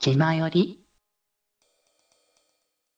気まより？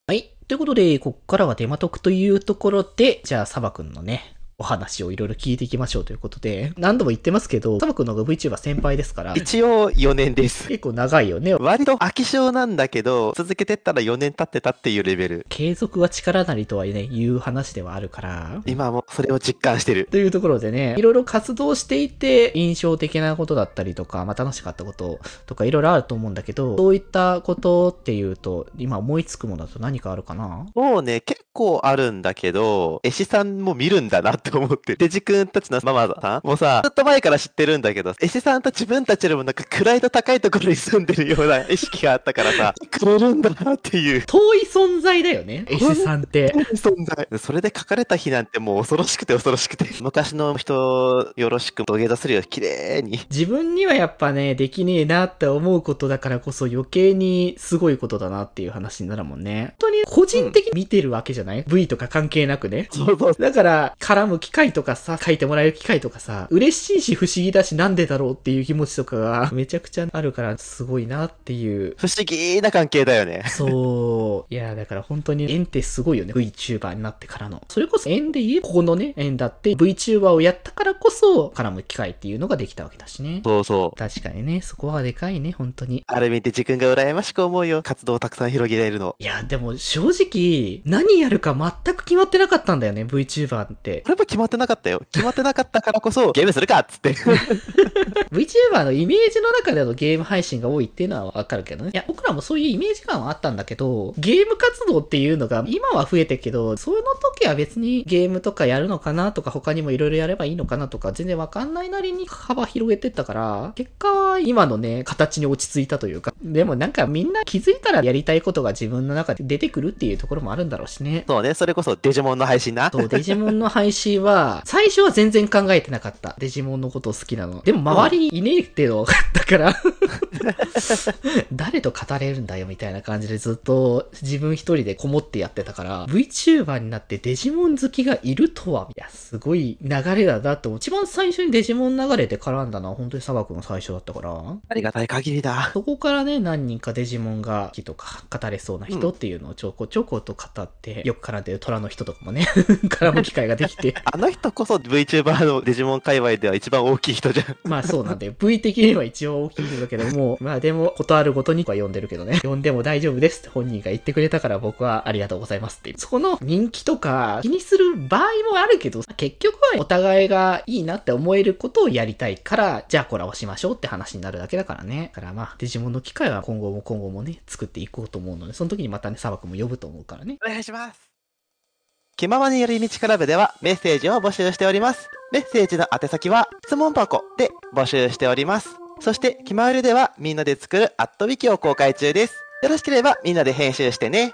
はい。ということで、こっからはデマトクというところで、じゃあ、サバくんのね、お話をいろいろ聞いていきましょうということで、何度も言ってますけど、サバくんの方が VTuber 先輩ですから、一応4年です。結構長いよね。割と飽き性なんだけど、続けてったら4年経ってたっていうレベル。継続は力なりとはね、言う話ではあるから、今もそれを実感してる。というところでね、いろいろ活動していて、印象的なことだったりとか、まあ楽しかったこととかいろいろあると思うんだけど、そういったことっていうと、今思いつくものだと何かあるかな？もうね、結構あるんだけど、絵師さんも見るんだなって思って。デジ君たちのママさんもさ、ずっと前から知ってるんだけど、絵師さんと自分たちよりもなんか位の高いところに住んでるような 意識があったからさ、くれるんだなっていう。遠い存在だよね、絵師さんって。存在。それで書かれた日なんてもう恐ろしくて恐ろしくて。昔の人よろしく土下座するよ、綺麗に。自分にはやっぱね、できねえなって思うことだからこそ余計にすごいことだなっていう話になるもんね。本当に個人的に見てるわけじゃない、?V とか関係なくね？そうそう。だから、絡む機会とかさ、書いてもらえる機会とかさ、嬉しいし不思議だしなんでだろうっていう気持ちとかが めちゃくちゃあるからすごいなっていう。不思議な関係だよね。そう。いや、だから本当に縁ってすごいよね。VTuber になってからの。それこそ縁で言えばここのね、縁だって VTuber をやったからこそ絡む機会っていうのができたわけだしね。そうそう。確かにね、そこはでかいね、本当に。あれ見て自分が羨ましく思うよ。活動をたくさん広げられるの。いや、でも正直、何やるか全く決まってなかったんだよね、VTuber って。これも決まってなかったよ。決まってなかったからこそ、ゲームするかっつって。VTuber のイメージの中でのゲーム配信が多いっていうのはわかるけどね。いや、僕らもそういうイメージ感はあったんだけど、ゲーム活動っていうのが今は増えてるけど、その時は別にゲームとかやるのかなとか他にもいろいろやればいいのかなとか全然わかんないなりに幅広げてったから、結果は今のね、形に落ち着いたというか、でもなんかみんな気づいたらやりたいことが自分の中で出てくるっていうところもあるんだろうしね。そうね、それこそデジモンの配信な。そう、デジモンの配信は、最初は全然考えてなかった。デジモンのことを好きなの。でも周りにいねえってのが分かったから、誰と語れるんだよみたいな感じでずっと自分一人でこもってやってたから、VTuber になってデジモン好きがいるとは、いや、すごい流れだなって一番最初にデジモン流れで絡んだのは本当に砂漠の最初だったから、ありがたい限りだ。そこからね、何人かデジモンが好きとか語れそうな人っていうのをちょこちょこと語って、よく絡んでる虎の人とかもね、絡む機会ができて、あの人こそ VTuber のデジモン界隈では一番大きい人じゃん。まあそうなんで、V 的には一応大きいんだけども、まあでも、ことあるごとには呼んでるけどね、呼んでも大丈夫ですって本人が言ってくれたから僕はありがとうございますっていう。そこの人気とか気にする場合もあるけど、結局はお互いがいいなって思えることをやりたいから、じゃあコラボしましょうって話になるだけだからね。だからまあ、デジモンの機会は今後も今後もね、作っていこうと思うので、その時にまたね、砂漠も呼ぶと思うからね。お願いします。気ままに寄り道クラブではメッセージを募集しております。メッセージの宛先は質問箱で募集しております。そして、気まよりではみんなで作るアットウィキを公開中です。よろしければみんなで編集してね。